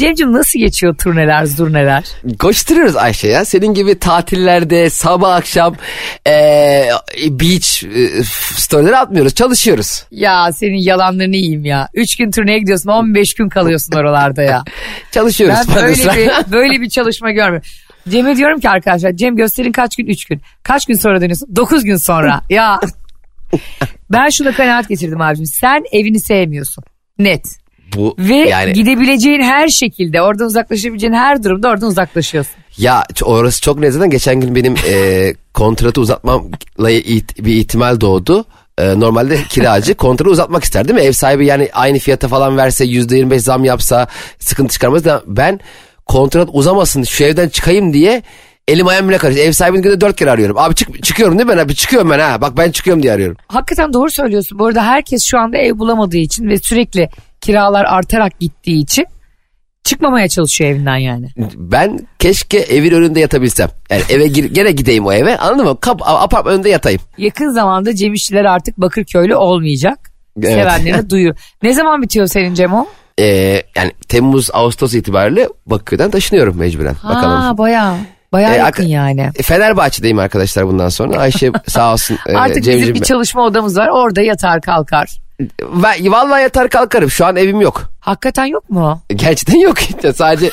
Cemcim nasıl geçiyor turneler, zurneler? Koşturuyoruz Ayşe ya. Senin gibi tatillerde sabah akşam eee beach e, storyleri atmıyoruz. Çalışıyoruz. Ya senin yalanlarını yiyeyim ya. Üç gün turneye gidiyorsun 15 gün kalıyorsun oralarda ya. Çalışıyoruz. Ben böyle bir, böyle bir çalışma görmüyorum. Cem'e diyorum ki arkadaşlar Cem gösterin kaç gün? Üç gün. Kaç gün sonra dönüyorsun? Dokuz gün sonra. Ya ben şuna kanaat getirdim abicim. Sen evini sevmiyorsun. Net. Bu Ve yani gidebileceğin her şekilde oradan uzaklaşabileceğin her durumda oradan uzaklaşıyorsun. ya orası çok ne zaten geçen gün benim eee kontratı uzatmamla it- bir ihtimal doğdu. Eee, normalde kiracı kontratı uzatmak ister değil mi? Ev sahibi yani aynı fiyata falan verse %25 zam yapsa sıkıntı çıkarmaz da ben kontrat uzamasın şu evden çıkayım diye elim ayağım bile karıştı. Ev sahibini günde dört kere arıyorum. Abi çık, çıkıyorum değil mi ben abi çıkıyorum ben ha bak ben çıkıyorum diye arıyorum. Hakikaten doğru söylüyorsun. Bu arada herkes şu anda ev bulamadığı için ve sürekli kiralar artarak gittiği için çıkmamaya çalışıyor evinden yani. Ben keşke evin önünde yatabilsem. Yani eve gir, gene gideyim o eve anladın mı? Kap, apartman önünde yatayım. Yakın zamanda Cem İşçiler artık Bakırköylü olmayacak. Evet. Sevenlerine duyuyor. Ne zaman bitiyor senin Cemo? Ee, yani Temmuz Ağustos itibariyle Bakırköy'den taşınıyorum mecburen. Bakalım. Ha bayağı. Bayağı Ee, yakın ak- yani. E, Fenerbahçe'deyim arkadaşlar bundan sonra. Ayşe sağ olsun. e, Artık bizim Cemciğim. bir çalışma odamız var. Orada yatar kalkar. Ben, vallahi yatar kalkarım. Şu an evim yok. Hakikaten yok mu? Gerçekten yok. Sadece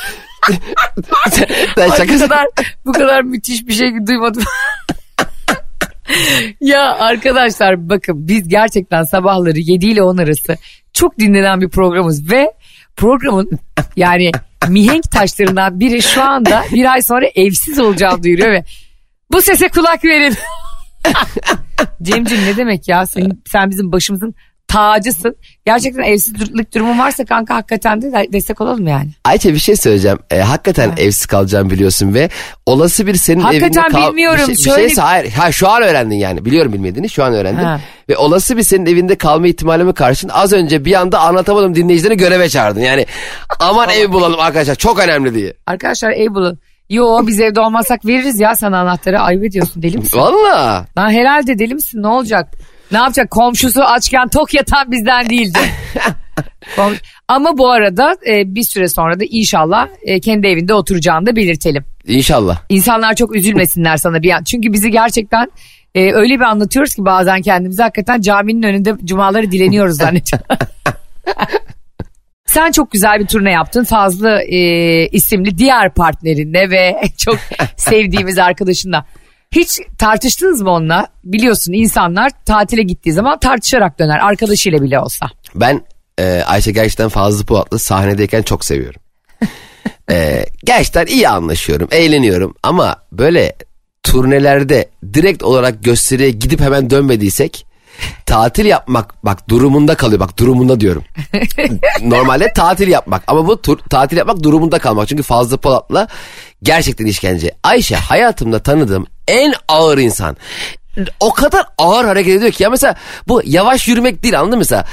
sen, sen Ay, bu kadar bu kadar müthiş bir şey duymadım. ya arkadaşlar bakın biz gerçekten sabahları 7 ile 10 arası çok dinlenen bir programız ve programın yani mihenk taşlarından biri şu anda bir ay sonra evsiz olacağını duyuruyor ve bu sese kulak verin. Cemciğim ne demek ya sen, sen bizim başımızın tacısın. Gerçekten evsizlik durumun varsa kanka hakikaten de destek olalım yani. Ayça bir şey söyleyeceğim. Ee, hakikaten evsiz kalacağım biliyorsun ve olası bir senin Hakikaten evinde kal... bilmiyorum. Bir, şey, bir Şöyle- şeyse hayır. Ha, şu an öğrendin yani. Biliyorum bilmediğini şu an öğrendim. Ha. Ve olası bir senin evinde kalma ihtimalime karşın az önce bir anda anlatamadım dinleyicilerini göreve çağırdın. Yani aman ev bulalım arkadaşlar çok önemli diye. Arkadaşlar ev bulun. Yo biz evde olmasak veririz ya sana anahtarı. Ayıp ediyorsun deli misin? Valla. Lan herhalde deli misin ne olacak? Ne yapacak komşusu açken tok yatan bizden değildi. Ama bu arada e, bir süre sonra da inşallah e, kendi evinde oturacağını da belirtelim. İnşallah. İnsanlar çok üzülmesinler sana bir an. Çünkü bizi gerçekten e, öyle bir anlatıyoruz ki bazen kendimizi hakikaten caminin önünde cumaları dileniyoruz zannediyorum. Sen çok güzel bir turne yaptın. Fazlı e, isimli diğer partnerinle ve çok sevdiğimiz arkadaşınla. Hiç tartıştınız mı onunla? Biliyorsun insanlar tatile gittiği zaman tartışarak döner. Arkadaşıyla bile olsa. Ben e, Ayşe gerçekten Fazlı Polat'la sahnedeyken çok seviyorum. e, gerçekten iyi anlaşıyorum, eğleniyorum ama böyle turnelerde direkt olarak gösteriye gidip hemen dönmediysek tatil yapmak bak durumunda kalıyor bak durumunda diyorum. Normalde tatil yapmak ama bu tur, tatil yapmak durumunda kalmak çünkü Fazlı Polat'la gerçekten işkence. Ayşe hayatımda tanıdığım en ağır insan. O kadar ağır hareket ediyor ki ya mesela bu yavaş yürümek değil anladın mı mesela?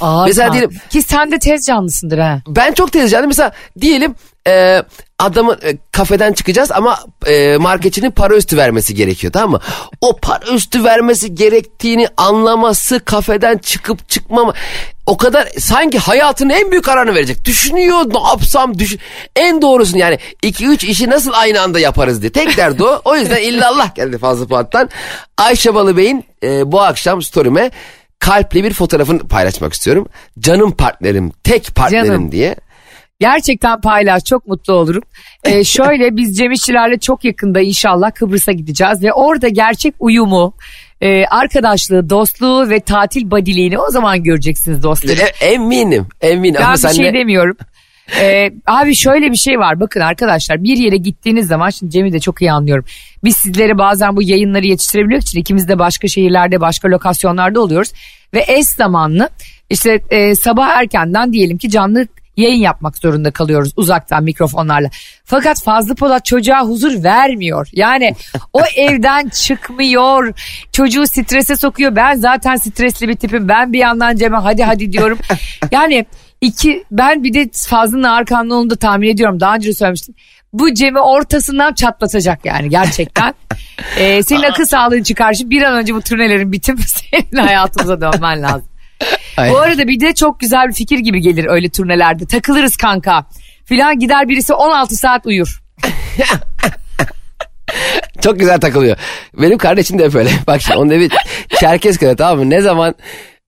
Aa, Mesela diyelim- Ki sen de tez canlısındır ha. Ben çok tez yani mesela diyelim e, adamın e, kafeden çıkacağız ama e, marketçinin para üstü vermesi gerekiyor tamam mı? O para üstü vermesi gerektiğini anlaması kafeden çıkıp çıkmama o kadar sanki hayatının en büyük kararını verecek. Düşünüyor ne yapsam düşün. En doğrusunu yani 2-3 işi nasıl aynı anda yaparız diye. Tek derdi o. O yüzden illallah geldi fazla Polat'tan. Ayşe Balıbey'in e, bu akşam story'me kalpli bir fotoğrafını paylaşmak istiyorum. Canım partnerim, tek partnerim Canım. diye. Gerçekten paylaş çok mutlu olurum. Ee, şöyle biz Cem İşçilerle çok yakında inşallah Kıbrıs'a gideceğiz ve orada gerçek uyumu, e, arkadaşlığı, dostluğu ve tatil badiliğini o zaman göreceksiniz dostlarım. E, eminim, eminim. Ben Ama bir sen şey de- demiyorum. Ee, abi şöyle bir şey var bakın arkadaşlar bir yere gittiğiniz zaman şimdi Cem'i de çok iyi anlıyorum. Biz sizlere bazen bu yayınları yetiştirebiliyoruz için ikimiz de başka şehirlerde başka lokasyonlarda oluyoruz. Ve eş zamanlı işte e, sabah erkenden diyelim ki canlı yayın yapmak zorunda kalıyoruz uzaktan mikrofonlarla. Fakat Fazlı Polat çocuğa huzur vermiyor. Yani o evden çıkmıyor. Çocuğu strese sokuyor. Ben zaten stresli bir tipim. Ben bir yandan Cem'e hadi hadi diyorum. Yani iki ben bir de Fazlı'nın arkamda onu da tahmin ediyorum. Daha önce söylemiştim. Bu Cem'i ortasından çatlatacak yani gerçekten. Ee, senin akıl sağlığın çıkar. Şimdi bir an önce bu turnelerin bitip senin hayatımıza dönmen lazım. Ay. Bu arada bir de çok güzel bir fikir gibi gelir öyle turnelerde. Takılırız kanka. Filan gider birisi 16 saat uyur. Çok güzel takılıyor. Benim kardeşim de hep öyle. Bak şimdi onun evi Çerkez köyü tamam mı? Ne zaman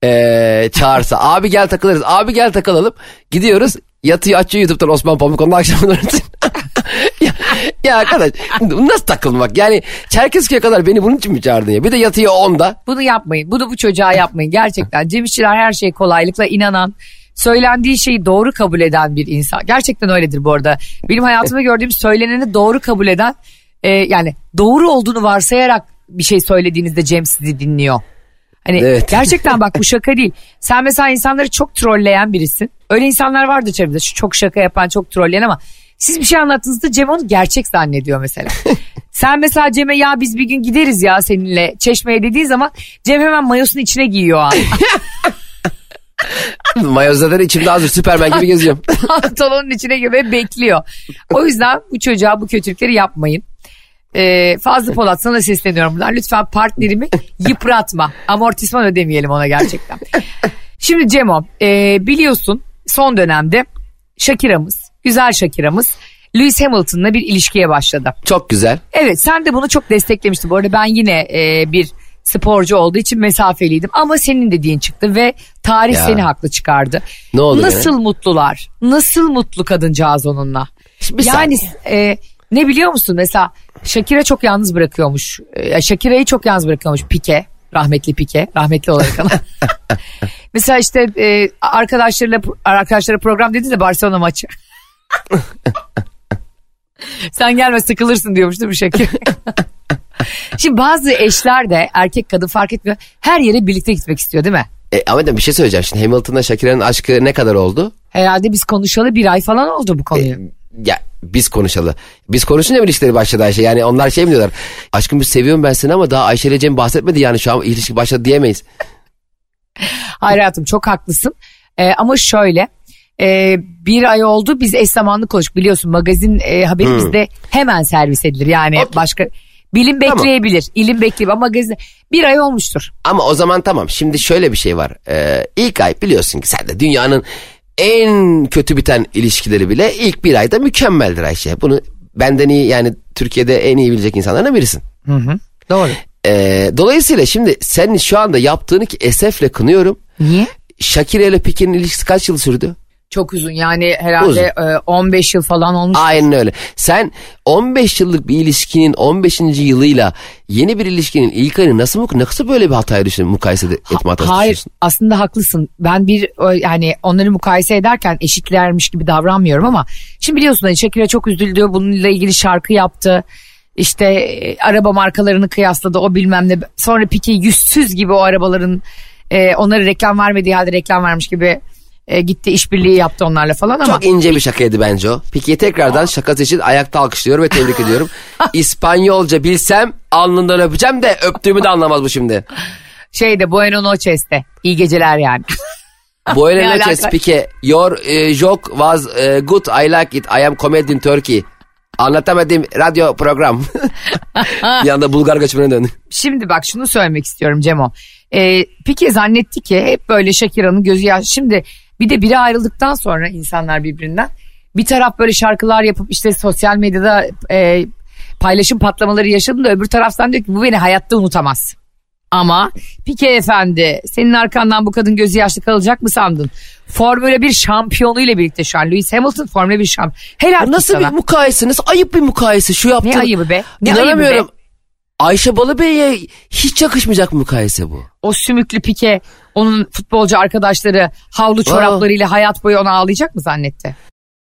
eee, çağırsa abi gel takılırız. Abi gel takılalım. Gidiyoruz. Yatıyor açıyor YouTube'dan Osman Pamuk onun akşamları için. ya, ya arkadaş nasıl takılmak? Yani Çerkezköy'e kadar beni bunun için mi çağırdın ya? Bir de yatıyor onda. Bunu yapmayın. Bunu bu çocuğa yapmayın. Gerçekten Cem İşçiler her şeye kolaylıkla inanan, söylendiği şeyi doğru kabul eden bir insan. Gerçekten öyledir bu arada. Benim hayatımda gördüğüm söyleneni doğru kabul eden, e, yani doğru olduğunu varsayarak bir şey söylediğinizde Cem sizi dinliyor. Hani Evet. gerçekten bak bu şaka değil. Sen mesela insanları çok trolleyen birisin. Öyle insanlar vardı çevremizde. Şu çok şaka yapan, çok trolleyen ama siz bir şey anlattığınızda Cem onu gerçek zannediyor mesela. Sen mesela Cem'e ya biz bir gün gideriz ya seninle çeşmeye dediği zaman Cem hemen mayosunun içine giyiyor an. Mayo zaten içimde hazır Süpermen gibi geziyorum. Pantolonun içine ve bekliyor. O yüzden bu çocuğa bu kötülükleri yapmayın. Ee, Fazlı Polat sana sesleniyorum buradan. Lütfen partnerimi yıpratma. Amortisman ödemeyelim ona gerçekten. Şimdi Cemo e, biliyorsun son dönemde Shakira'mız, güzel Shakira'mız Lewis Hamilton'la bir ilişkiye başladı. Çok güzel. Evet sen de bunu çok desteklemiştin. Bu arada ben yine e, bir sporcu olduğu için mesafeliydim. Ama senin dediğin çıktı ve tarih Ya. seni haklı çıkardı. Ne oldu Nasıl mutlular? Nasıl mutlu kadıncağız onunla? Bir yani saniye. e, ne biliyor musun? Mesela Shakira çok yalnız bırakıyormuş. E, Shakira'yı çok yalnız bırakıyormuş Pike. Rahmetli Pike. Rahmetli olarak ama. Mesela işte e, arkadaşlarıyla arkadaşlara program dedi de Barcelona maçı. Sen gelme sıkılırsın diyormuş değil mi Shakira? Şimdi bazı eşler de erkek kadın fark etmiyor. Her yere birlikte gitmek istiyor değil mi? E, ama bir şey söyleyeceğim. Şimdi Hamilton'la Shakira'nın aşkı ne kadar oldu? Herhalde biz konuşalı bir ay falan oldu bu konuyu. Ya biz konuşalı. Biz konuşunca mı ilişkileri başladı Ayşe? Yani onlar şey mi diyorlar? Aşkım biz seviyorum ben seni ama daha Ayşe ile Cem bahsetmedi yani şu an ilişki başladı diyemeyiz. Hayır hayatım çok haklısın. Ee, ama şöyle e, bir ay oldu biz eş zamanlı konuştuk biliyorsun magazin e, haberi Hmm. bizde hemen servis edilir. Yani Okey. başka bilim Tamam. bekleyebilir ilim bekleyebilir ama magazin bir ay olmuştur. Ama o zaman tamam. Şimdi şöyle bir şey var. Ee, ilk ay biliyorsun ki sen de dünyanın en kötü biten ilişkileri bile ilk bir ayda mükemmeldir Ayşe. Bunu benden iyi yani Türkiye'de en iyi bilecek insanlardan birisin. Doğru. Ee, dolayısıyla şimdi senin şu anda yaptığını ki esefle kınıyorum. Niye? Shakira ile Pique'nin ilişkisi kaç yıl sürdü? Çok uzun yani herhalde e, 15 yıl falan olmuş. Aynen öyle. Sen 15 yıllık bir ilişkinin 15. yılıyla yeni bir ilişkinin ilk ayını nasıl nasıl böyle bir hataya düştün mukayese etme hatası Hayır düşüyorsun? aslında haklısın. Ben bir yani onları mukayese ederken eşitlermiş gibi davranmıyorum ama şimdi biliyorsun hani Shakira çok üzüldü. Bununla ilgili şarkı yaptı. İşte e, araba markalarını kıyasladı o bilmem ne. Sonra Pique yüzsüz gibi o arabaların e, onları reklam vermediği halde reklam vermiş gibi e, gitti işbirliği yaptı onlarla falan ama. Çok ince bir şakaydı bence o. Pique'yi tekrardan şakası için ayakta alkışlıyorum ve tebrik ediyorum. İspanyolca bilsem alnından öpeceğim de öptüğümü de anlamaz bu şimdi. Şeyde Bueno Noches'te iyi geceler yani. Bu Ne öyle alaka? ne Pique. Your eh, joke was eh, good. I like it. I am comedy in Turkey. Anlatamadım radyo program. bir anda Bulgar göçmene döndü. Şimdi bak şunu söylemek istiyorum Cemo. Ee, Pike zannetti ki hep böyle Shakira'nın gözü yaş. Şimdi bir de biri ayrıldıktan sonra insanlar birbirinden bir taraf böyle şarkılar yapıp işte sosyal medyada e, paylaşım patlamaları yaşadı da öbür taraftan diyor ki bu beni hayatta unutamaz. Ama Pike efendi senin arkandan bu kadın gözü yaşlı kalacak mı sandın? Formula 1 şampiyonuyla birlikte şu an Lewis Hamilton Formula 1 şampiyon. Helal nasıl sana. bir mukayeseniz? Ayıp bir mukayese şu yaptığın. Ne ayıbı be? Ne ayıbı be? Ayşe Balıbey'e hiç yakışmayacak mukayese bu. o sümüklü pike onun futbolcu arkadaşları havlu çoraplarıyla hayat boyu ona ağlayacak mı zannetti?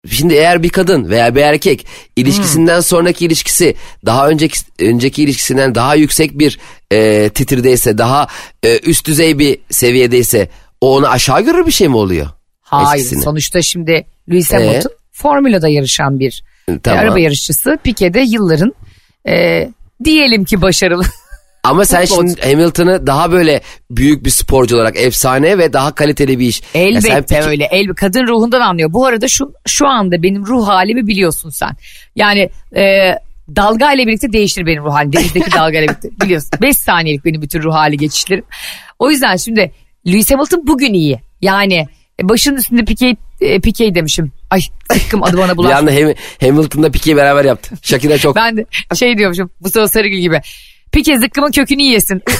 Şimdi eğer bir kadın veya bir erkek ilişkisinden Hmm. sonraki ilişkisi daha önceki önceki ilişkisinden daha yüksek bir e, titirdeyse, daha e, üst düzey bir seviyedeyse o onu aşağı görür bir şey mi oluyor? Hayır eskisini. sonuçta şimdi Lewis Hamilton Formula'da yarışan bir e, Tamam. araba yarışçısı. Piquet de yılların e, diyelim ki başarılı. Ama sen Futbolcu. şimdi Hamilton'ı daha böyle büyük bir sporcu olarak efsane ve daha kaliteli bir iş. Sen Elbette peki- öyle. El, kadın ruhundan anlıyor. Bu arada şu şu anda benim ruh halimi biliyorsun sen. Yani e, dalga ile birlikte değiştir benim ruh halim. Denizdeki dalga ile birlikte biliyorsun. 5 saniyelik benim bütün ruh hali geçişlerim. O yüzden şimdi Lewis Hamilton bugün iyi. Yani e, başının üstünde Piquet, e, Piquet demişim. Ay sıkkım adı bana Bir bulaştı. anda Ham- Hamilton'la Piquet'i beraber yaptı. Shakira çok. Ben de şey diyormuşum Mustafa Sarıgül gibi. Piquet zıkkımın kökünü yiyesin.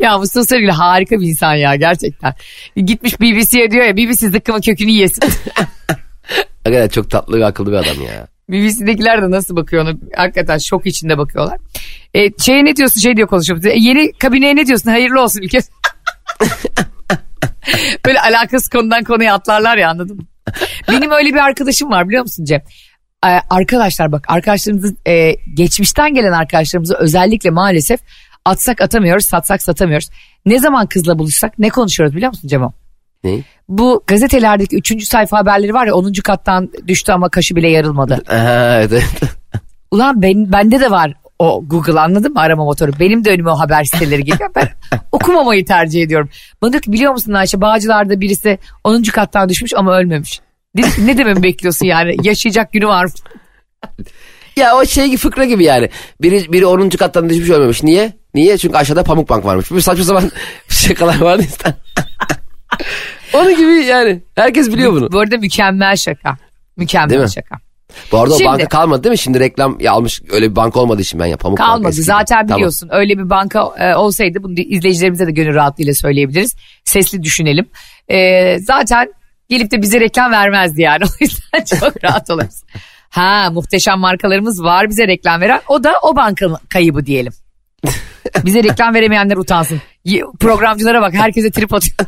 ya Mustafa Sarıgül harika bir insan ya gerçekten. Gitmiş BBC'ye diyor ya BBC zıkkımın kökünü yesin. Hakikaten çok tatlı ve akıllı bir adam ya. BBC'dekiler de nasıl bakıyor ona hakikaten şok içinde bakıyorlar. E, şeye ne diyorsun şey diyor konuşuyoruz. E, yeni kabineye ne diyorsun hayırlı olsun ülke. Böyle alakası konudan konuya atlarlar ya anladın mı? Benim öyle bir arkadaşım var biliyor musun Cem? Ee, arkadaşlar bak arkadaşlarımızı e, geçmişten gelen arkadaşlarımızı özellikle maalesef atsak atamıyoruz satsak satamıyoruz. Ne zaman kızla buluşsak ne konuşuyoruz biliyor musun Cemo? Ne? Bu gazetelerdeki 3. sayfa haberleri var ya 10. kattan düştü ama kaşı bile yarılmadı. Aha, evet, evet. Ulan ben, bende de var o Google anladın mı arama motoru. Benim de önüme o haber siteleri geliyor. Ben okumamayı tercih ediyorum. Bana diyor ki biliyor musun Ayşe Bağcılar'da birisi 10. kattan düşmüş ama ölmemiş. Ki ne dememi bekliyorsun yani yaşayacak günü var. Ya o şey gibi fıkra gibi yani. Biri, biri 10. kattan düşmüş ölmemiş. Niye? Niye? Çünkü aşağıda pamuk bank varmış. Bir saçma sapan şakalar vardı işte. Onun gibi yani. Herkes biliyor bunu. Bu arada mükemmel şaka. Mükemmel Değil mi? şaka. Bu arada Şimdi- o banka kalmadı değil mi? Şimdi reklam ya almış öyle bir banka olmadığı için ben ya pamuk Kalmadı eskidi. zaten Tamam. biliyorsun öyle bir banka e, olsaydı bunu izleyicilerimize de gönül rahatlığıyla söyleyebiliriz. Sesli düşünelim. E, zaten gelip de bize reklam vermezdi yani o yüzden çok rahat oluruz. Ha muhteşem markalarımız var bize reklam veren o da o bankanın kaybı diyelim. Bize reklam veremeyenler utansın. Programcılara bak herkese trip atıyor.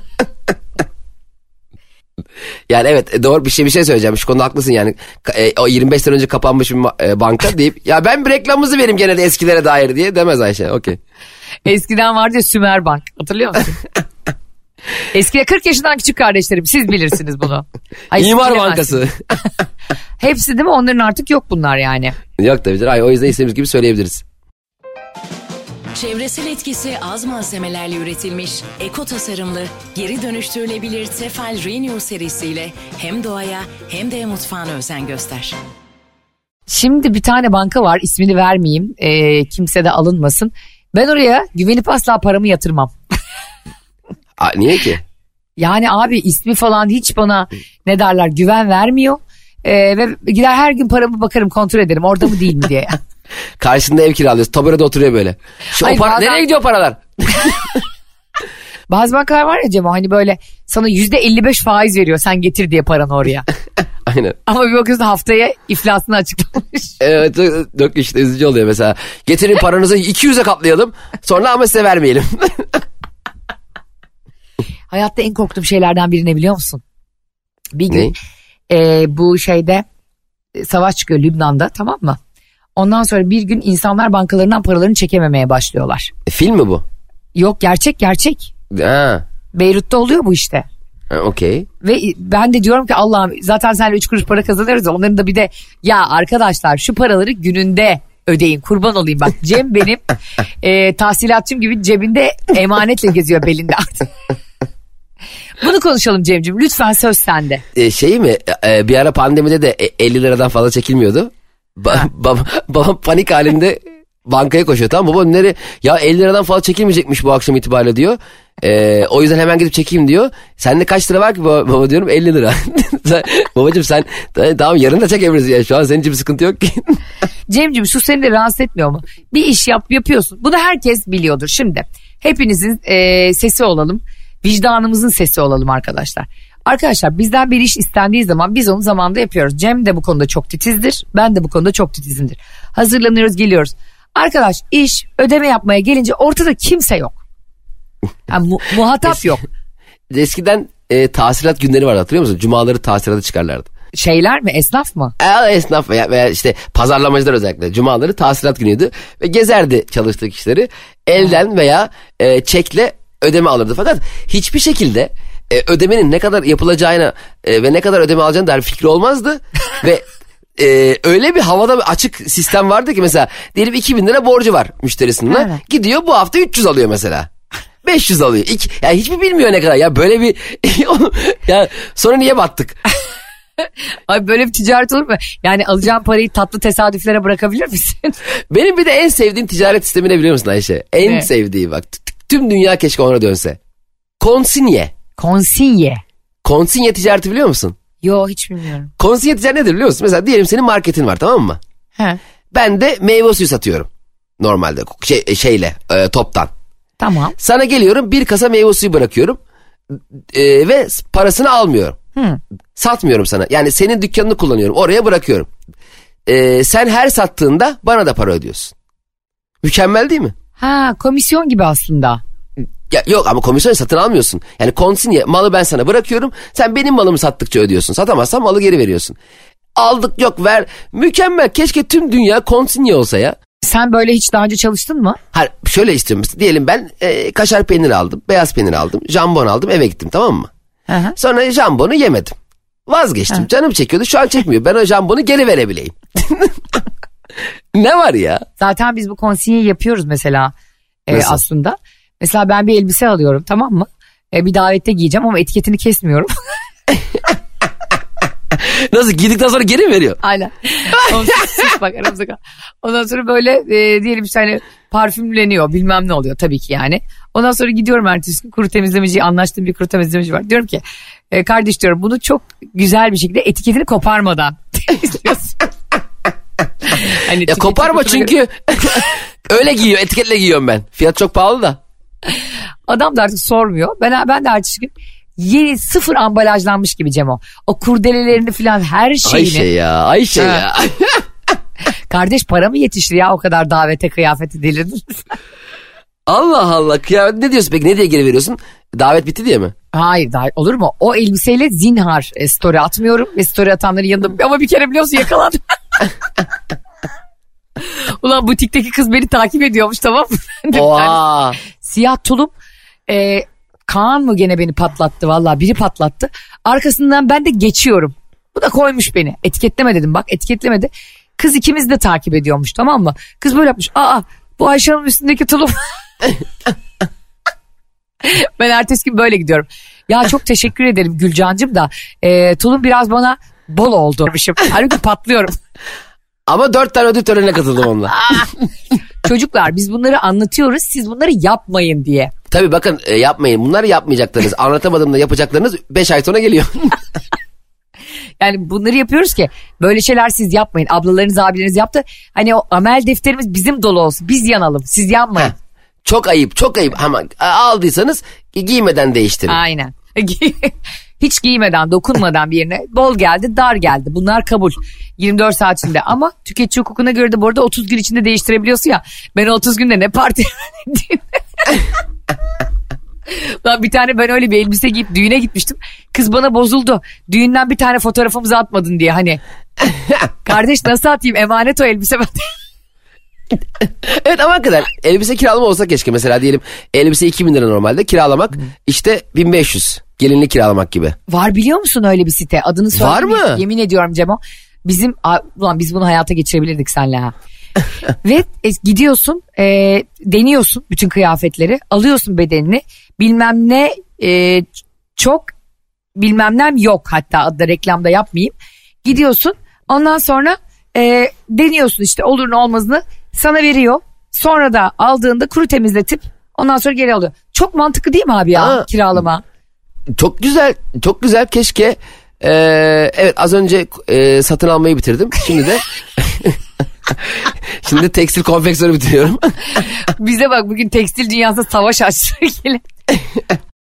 Yani evet e, doğru bir şey bir şey söyleyeceğim. Şu konuda haklısın yani. E, o 25 sene önce kapanmış bir e, banka deyip ya ben bir reklamımızı vereyim gene de eskilere dair diye demez Ayşe. Okey. Eskiden vardı ya Sümer Bank hatırlıyor musun? Eskide 40 yaşından küçük kardeşlerim siz bilirsiniz bunu. Ay, İmar. Bankası. Hepsi değil mi? Onların artık yok bunlar yani. Yok tabii canım. Ay, o yüzden istediğimiz gibi söyleyebiliriz. Çevresel etkisi az malzemelerle üretilmiş, eko tasarımlı, geri dönüştürülebilir Tefal Renew serisiyle hem doğaya hem de mutfağına özen göster. Şimdi bir tane banka var ismini vermeyeyim Ee, kimse de alınmasın. Ben oraya güvenip asla paramı yatırmam. Aa, niye ki? Yani abi ismi falan hiç bana ne derler güven vermiyor. Ee, ve gider her gün paramı bakarım kontrol ederim orada mı değil mi diye. Karşında ev kiralıyoruz. Taburede oturuyor böyle. Şu o Hayır, para, bazen- nereye gidiyor paralar? Bazı bankalar var ya Cemo hani böyle sana yüzde 55 faiz veriyor sen getir diye paranı oraya. Aynen. Ama bir bakıyorsun haftaya iflasını açıklamış. Evet çok işte üzücü oluyor mesela. Getirin paranızı 200'e katlayalım. Sonra ama size vermeyelim. Hayatta en korktuğum şeylerden biri ne biliyor musun? Bir gün e, bu şeyde e, savaş çıkıyor Lübnan'da tamam mı? Ondan sonra bir gün insanlar bankalarından paralarını çekememeye başlıyorlar. E, Film mi bu? Yok gerçek gerçek. Ha. Beyrut'ta oluyor bu işte. Okey. Ve ben de diyorum ki Allah'ım zaten senle 3 kuruş para kazanıyoruz. Onların da bir de ya arkadaşlar şu paraları gününde ödeyin kurban olayım bak. Cem benim e, tahsilatçım gibi cebinde emanetle geziyor belinde artık. Bunu konuşalım Cem'ciğim lütfen söz sende. E, şey mi? E, bir ara pandemide de e, 50 liradan fazla çekilmiyordu. Ba- baba- babam panik halinde bankaya koşuyor tamam baba nereye ya 50 liradan fazla çekilmeyecekmiş bu akşam itibariyle diyor. E, o yüzden hemen gidip çekeyim diyor. Sende kaç lira var ki baba, baba diyorum 50 lira. sen, babacım sen tamam yarın da çekebiliriz ya şu an senin için bir sıkıntı yok ki. Cem'ciğim şu seni de rahatsız etmiyor mu? Bir iş yap yapıyorsun. Bunu herkes biliyordur şimdi. Hepinizin e, sesi olalım. Vicdanımızın sesi olalım arkadaşlar. Arkadaşlar bizden bir iş istendiği zaman biz onu zamanında yapıyoruz. Cem de bu konuda çok titizdir. Ben de bu konuda çok titizimdir. Hazırlanıyoruz geliyoruz. Arkadaş iş ödeme yapmaya gelince ortada kimse yok. Yani mu- muhatap yok. Eskiden e, tahsilat günleri vardı hatırlıyor musun? Cumaları tahsilata çıkarlardı. Şeyler mi esnaf mı? E, esnaf veya, veya işte pazarlamacılar özellikle cumaları tahsilat günüydü ve gezerdi çalıştığı kişileri elden veya e, çekle ödeme alırdı. Fakat hiçbir şekilde e, ödemenin ne kadar yapılacağına e, ve ne kadar ödeme alacağına dair fikri olmazdı. ve e, öyle bir havada bir açık sistem vardı ki mesela diyelim 2000 lira borcu var müşterisinin. Evet. Gidiyor bu hafta 300 alıyor mesela. 500 alıyor. İki, ya hiçbir bilmiyor ne kadar. Ya böyle bir ya sonra niye battık? Ay böyle bir ticaret olur mu? Yani alacağın parayı tatlı tesadüflere bırakabilir misin? Benim bir de en sevdiğim ticaret sistemi ne biliyor musun Ayşe? En Ne? sevdiği bak. Tüm dünya keşke ona dönse. Konsinye. Konsinye. Konsinye ticareti biliyor musun? Yo hiç bilmiyorum. Konsinye ticareti nedir biliyor musun? Mesela diyelim senin marketin var tamam mı? He. Ben de meyve suyu satıyorum. Normalde şey, şeyle e, toptan. Tamam. Sana geliyorum bir kasa meyve suyu bırakıyorum. E, ve parasını almıyorum. Hı. Satmıyorum sana. Yani senin dükkanını kullanıyorum. Oraya bırakıyorum. E, sen her sattığında bana da para ödüyorsun. Mükemmel değil mi? Ha komisyon gibi aslında. Ya, yok ama komisyonu satın almıyorsun. Yani konsinye malı ben sana bırakıyorum. Sen benim malımı sattıkça ödüyorsun. Satamazsan malı geri veriyorsun. Aldık yok ver. Mükemmel. Keşke tüm dünya konsinye olsa ya. Sen böyle hiç daha önce çalıştın mı? Ha, şöyle istiyorum. Diyelim ben e, kaşar peynir aldım. Beyaz peynir aldım. Jambon aldım. Eve gittim tamam mı? Hı. Sonra jambonu yemedim. Vazgeçtim. Canım çekiyordu. Şu an çekmiyor. Ben o jambonu geri verebileyim. ne var ya? Zaten biz bu konsinyeyi yapıyoruz mesela e, Nasıl? aslında. Mesela ben bir elbise alıyorum tamam mı? E, bir davette giyeceğim ama etiketini kesmiyorum. Nasıl giydikten sonra geri mi veriyor? Aynen. Ondan sonra, sus bak aramızda kal. Ondan sonra böyle e, diyelim işte hani parfümleniyor bilmem ne oluyor tabii ki yani. Ondan sonra gidiyorum ertesi gün kuru temizlemeciyi anlaştığım bir kuru temizlemeci var. Diyorum ki e, kardeş diyorum bunu çok güzel bir şekilde etiketini koparmadan temizliyorsun. hani Ya koparma çünkü öyle giyiyor. Etiketle giyiyorum ben. Fiyat çok pahalı da. Adam da artık sormuyor. Ben, ben de ertesi gün yeni sıfır ambalajlanmış gibi Cemo. O kurdelelerini falan her şeyini. Ayşe ya Ayşe Ha. ya. Kardeş para mı yetişti ya o kadar davete kıyafeti delirdin. Allah Allah. Kıyafet ne diyorsun peki? Ne diye geri veriyorsun? Davet bitti diye mi? Hayır daha olur mu? O elbiseyle zinhar e, story atmıyorum ve story atanların yanında ama bir kere biliyorsun yakalandım. Ulan butikteki kız beni takip ediyormuş tamam mı? Ben de bir tane Oha. Siyah tulum e, Kaan mı gene beni patlattı valla biri patlattı. Arkasından ben de geçiyorum. Bu da koymuş beni. Etiketleme dedim bak etiketlemedi. Kız ikimiz de takip ediyormuş tamam mı? Kız böyle yapmış. Aa bu Ayşe Hanım'ın üstündeki tulum. ben ertesi gün böyle gidiyorum. Ya çok teşekkür ederim Gülcancığım da e, tulum biraz bana bol oldu. Halbuki patlıyorum. Ama dört tane ödül törenine katıldım onunla. Çocuklar biz bunları anlatıyoruz siz bunları yapmayın diye. Tabii bakın e, yapmayın. Bunları yapmayacaklarınız. Anlatamadım da yapacaklarınız 5 ay sonra geliyor. Yani bunları yapıyoruz ki böyle şeyler siz yapmayın. Ablalarınız abileriniz yaptı. Hani o amel defterimiz bizim dolu olsun. Biz yanalım siz yanmayın. çok ayıp çok ayıp. Ama e, aldıysanız giymeden değiştirin. Aynen. Hiç giymeden dokunmadan bir yerine bol geldi dar geldi. Bunlar kabul. 24 saat içinde ama tüketici hukukuna göre de bu arada 30 gün içinde değiştirebiliyorsun ya. Ben o 30 günde ne parti Lan bir tane ben öyle bir elbise giyip düğüne gitmiştim. Kız bana bozuldu. Düğünden bir tane fotoğrafımızı atmadın diye hani. Kardeş nasıl atayım emanet o elbise ben. Evet ama hakikaten elbise kiralama olsa keşke mesela diyelim elbise 2000 lira normalde kiralamak işte 1500 gelinlik kiralamak gibi. Var biliyor musun öyle bir site? Adını Var söylemeyeyim. mı? Yemin ediyorum Cemo. Bizim a- ulan biz bunu hayata geçirebilirdik senle ha. Ve e, gidiyorsun e, deniyorsun bütün kıyafetleri alıyorsun bedenini bilmem ne e, çok bilmem ne yok hatta adda reklamda yapmayayım. Gidiyorsun ondan sonra e, deniyorsun işte olur ne olmazını sana veriyor. Sonra da aldığında kuru temizletip ondan sonra geri alıyor. Çok mantıklı değil mi abi ya Aa. kiralama? Çok güzel çok güzel keşke e, evet az önce e, satın almayı bitirdim. Şimdi de şimdi de tekstil konfeksiyonu bitiriyorum. Bize bak bugün tekstil dünyasında savaş açtı.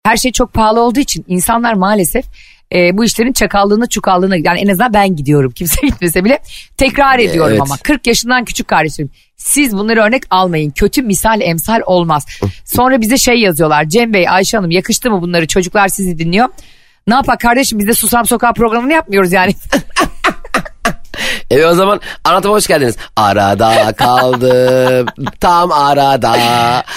Her şey çok pahalı olduğu için insanlar maalesef e, bu işlerin çakallığına çukallığına yani en azından ben gidiyorum kimse gitmese bile. Tekrar ediyorum Evet. ama 40 yaşından küçük kardeşim siz bunları örnek almayın. Kötü misal emsal olmaz. Sonra bize şey yazıyorlar. Cem Bey Ayşe Hanım yakıştı mı bunları? Çocuklar sizi dinliyor. Ne yapak kardeşim? Biz de Susam Sokağı programını yapmıyoruz yani Evet o zaman anlatıma hoş geldiniz. Arada kaldım. tam arada.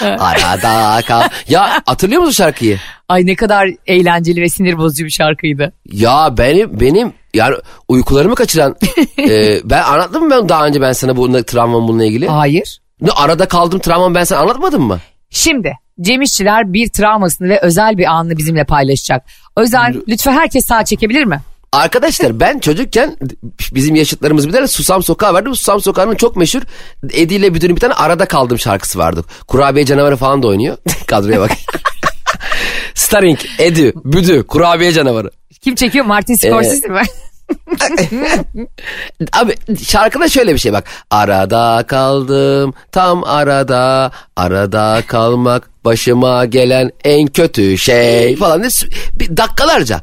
Arada kal. Ya hatırlıyor musun şarkıyı? Ay ne kadar eğlenceli ve sinir bozucu bir şarkıydı. Ya benim benim yani uykularımı kaçıran e, ben anlattım mı ben daha önce ben sana bununla travmam bununla ilgili? Hayır. Ne arada kaldım travmam ben sana anlatmadım mı? Şimdi Cem İşçiler bir travmasını ve özel bir anını bizimle paylaşacak. O yüzden lütfen herkes sağ çekebilir mi? Arkadaşlar ben çocukken bizim yaşıtlarımız bir tane Susam Sokağı vardı. Susam Sokağı'nın çok meşhur Edi ile Büdü'nün bir tane arada kaldım şarkısı vardı. Kurabiye canavarı falan da oynuyor. Kadroya bak. Starring, Edi, Büdü, Kurabiye canavarı. Kim çekiyor? Martin Scorsese mi? Abi şarkıda şöyle bir şey bak. Arada kaldım tam arada. Arada kalmak başıma gelen en kötü şey falan. diye dakikalarca.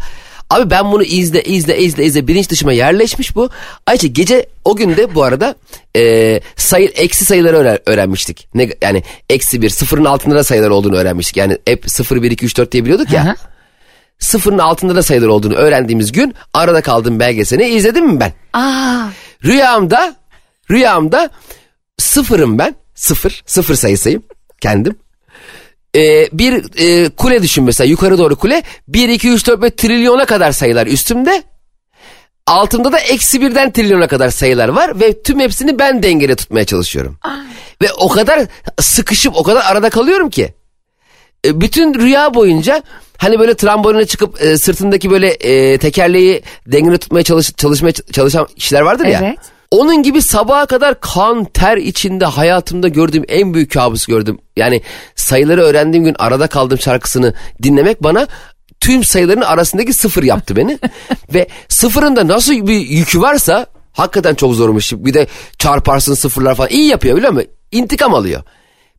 Abi ben bunu izle izle izle izle bilinç dışıma yerleşmiş bu. Ayça gece o günde bu arada e, sayı eksi sayıları öğren- öğrenmiştik. Ne, yani eksi bir sıfırın altında da sayılar olduğunu öğrenmiştik. Yani hep sıfır bir iki üç dört diye biliyorduk ya. Hı hı. Sıfırın altında da sayılar olduğunu öğrendiğimiz gün arada kaldığım belgeselini izledim mi ben? Aa, Rüyamda rüyamda sıfırım ben. Sıfır. Sıfır sayısıyım. Kendim. Ee, bir e, kule düşün mesela yukarı doğru kule. 1, 2, 3, 4 ve trilyona kadar sayılar üstümde. Altımda da eksi birden trilyona kadar sayılar var ve tüm hepsini ben dengede tutmaya çalışıyorum. Ve o kadar sıkışıp o kadar arada kalıyorum ki. E, bütün rüya boyunca hani böyle tramboline çıkıp e, sırtındaki böyle e, tekerleği dengede tutmaya çalış, çalışmaya çalışan kişiler vardır ya. Evet. Onun gibi sabaha kadar kan ter içinde hayatımda gördüğüm en büyük kabus gördüm. Yani sayıları öğrendiğim gün arada kaldığım şarkısını dinlemek bana tüm sayıların arasındaki sıfır yaptı beni. Ve sıfırın da nasıl bir yükü varsa hakikaten çok zormuş. Bir de çarparsın sıfırlar falan iyi yapıyor biliyor musun? İntikam alıyor.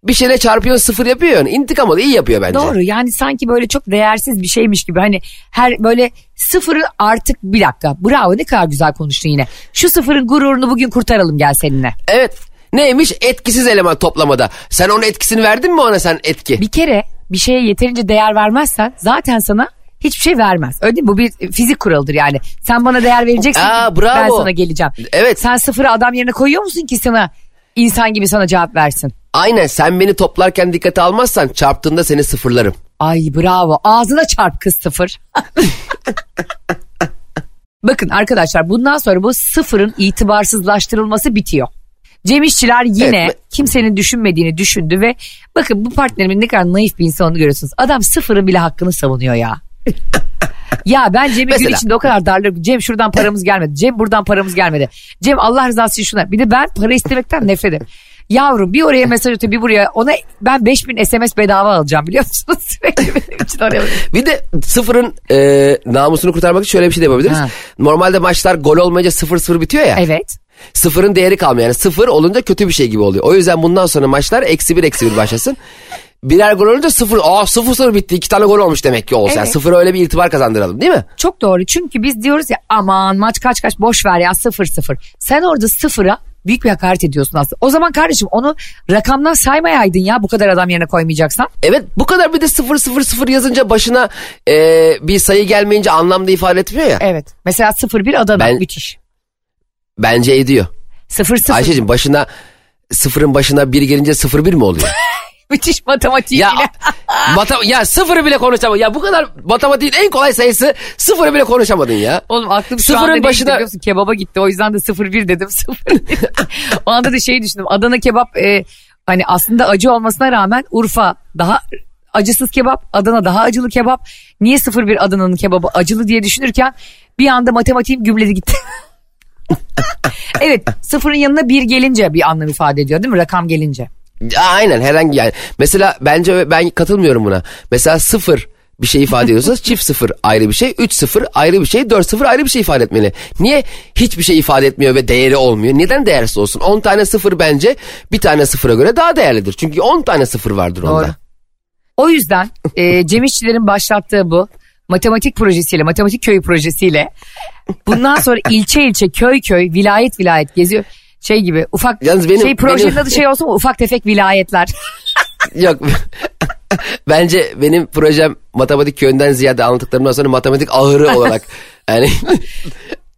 Bir şeyle çarpıyorsun sıfır yapıyor yani intikam alıyor iyi yapıyor bence. doğru yani sanki böyle çok değersiz bir şeymiş gibi hani her böyle sıfırı artık bir dakika bravo ne kadar güzel konuştun yine. Şu sıfırın gururunu bugün kurtaralım gel seninle. Evet. Neymiş? Etkisiz eleman toplamada. Sen onun etkisini verdin mi ona sen etki? Bir kere bir şeye yeterince değer vermezsen zaten sana hiçbir şey vermez. Öyle değil mi? Bu bir fizik kuralıdır yani. Sen bana değer vereceksin Aa, bravo. ben sana geleceğim. Evet. Sen sıfırı adam yerine koyuyor musun ki sana insan gibi sana cevap versin? Aynen sen beni toplarken dikkate almazsan çarptığında seni sıfırlarım. Ay bravo ağzına çarp kız sıfır. Bakın arkadaşlar bundan sonra bu sıfırın itibarsızlaştırılması bitiyor. Cem İşçiler yine Evet, kimsenin düşünmediğini düşündü ve bakın bu partnerimin ne kadar naif bir insan olduğunu görüyorsunuz. Adam sıfırın bile hakkını savunuyor ya. Ya ben Cem'i gün içinde o kadar darlıyorum. Cem şuradan paramız gelmedi. Cem buradan paramız gelmedi. Cem Allah rızası için şuna. Bir de ben para istemekten nefret ederim. Yavrum bir oraya mesaj atıyor bir buraya. Ona ben 5000 SMS bedava alacağım biliyor musunuz? Sürekli benim için oraya. Bir de sıfırın e, namusunu kurtarmak için şöyle bir şey de yapabiliriz. Ha. Normalde maçlar gol olmayınca sıfır sıfır bitiyor ya. Evet. Sıfırın değeri kalmıyor. Yani sıfır olunca kötü bir şey gibi oluyor. O yüzden bundan sonra maçlar eksi bir eksi bir başlasın. Birer gol olunca sıfır. Aa sıfır sıfır bitti. iki tane gol olmuş demek ki olsa. Yani Evet. sıfıra öyle bir itibar kazandıralım değil mi? Çok doğru çünkü biz diyoruz ya aman maç kaç kaç boş ver ya sıfır sıfır. Sen orada sıfıra büyük bir hakaret ediyorsun aslında. O zaman kardeşim onu rakamdan saymayaydın ya bu kadar adam yerine koymayacaksan. Evet bu kadar bir de sıfır sıfır sıfır yazınca başına e, bir sayı gelmeyince anlamda ifade etmiyor ya. Evet. Mesela sıfır bir Adana Ben- müthiş. Bence ediyor. Sıfır sıfır Ayşe'cim başına sıfırın başına bir gelince sıfır bir mi oluyor? müthiş matematiğiyle. ya mata ya sıfırı bile konuşamadın. Ya bu kadar matematiğin en kolay sayısı sıfırı bile konuşamadın ya. Oğlum aklım şu Sıfırın anda başına... başına- biliyor musun? Kebaba gitti o yüzden de sıfır bir dedim sıfır o anda da şey düşündüm Adana kebap e, hani aslında acı olmasına rağmen Urfa daha acısız kebap Adana daha acılı kebap. Niye sıfır bir Adana'nın kebabı acılı diye düşünürken bir anda matematiğim gümledi gitti. evet sıfırın yanına bir gelince bir anlam ifade ediyor değil mi rakam gelince. Aynen herhangi yani. Mesela bence ben katılmıyorum buna. Mesela sıfır bir şey ifade ediyorsa çift sıfır ayrı bir şey, üç sıfır ayrı bir şey, dört sıfır ayrı bir şey ifade etmeli. Niye hiçbir şey ifade etmiyor ve değeri olmuyor? Neden değersiz olsun? 10 tane sıfır bence bir tane sıfıra göre daha değerlidir. Çünkü 10 tane sıfır vardır onda. Doğru. O yüzden e, Cem İşçilerin başlattığı bu matematik projesiyle, matematik köyü projesiyle bundan sonra ilçe ilçe, köy köy, vilayet vilayet geziyor. Şey gibi ufak Yalnız benim- şey projenin benim- adı şey olsun mu ufak tefek vilayetler. Yok. Bence benim projem matematik köyünden ziyade anlattıklarımdan sonra matematik ahırı olarak yani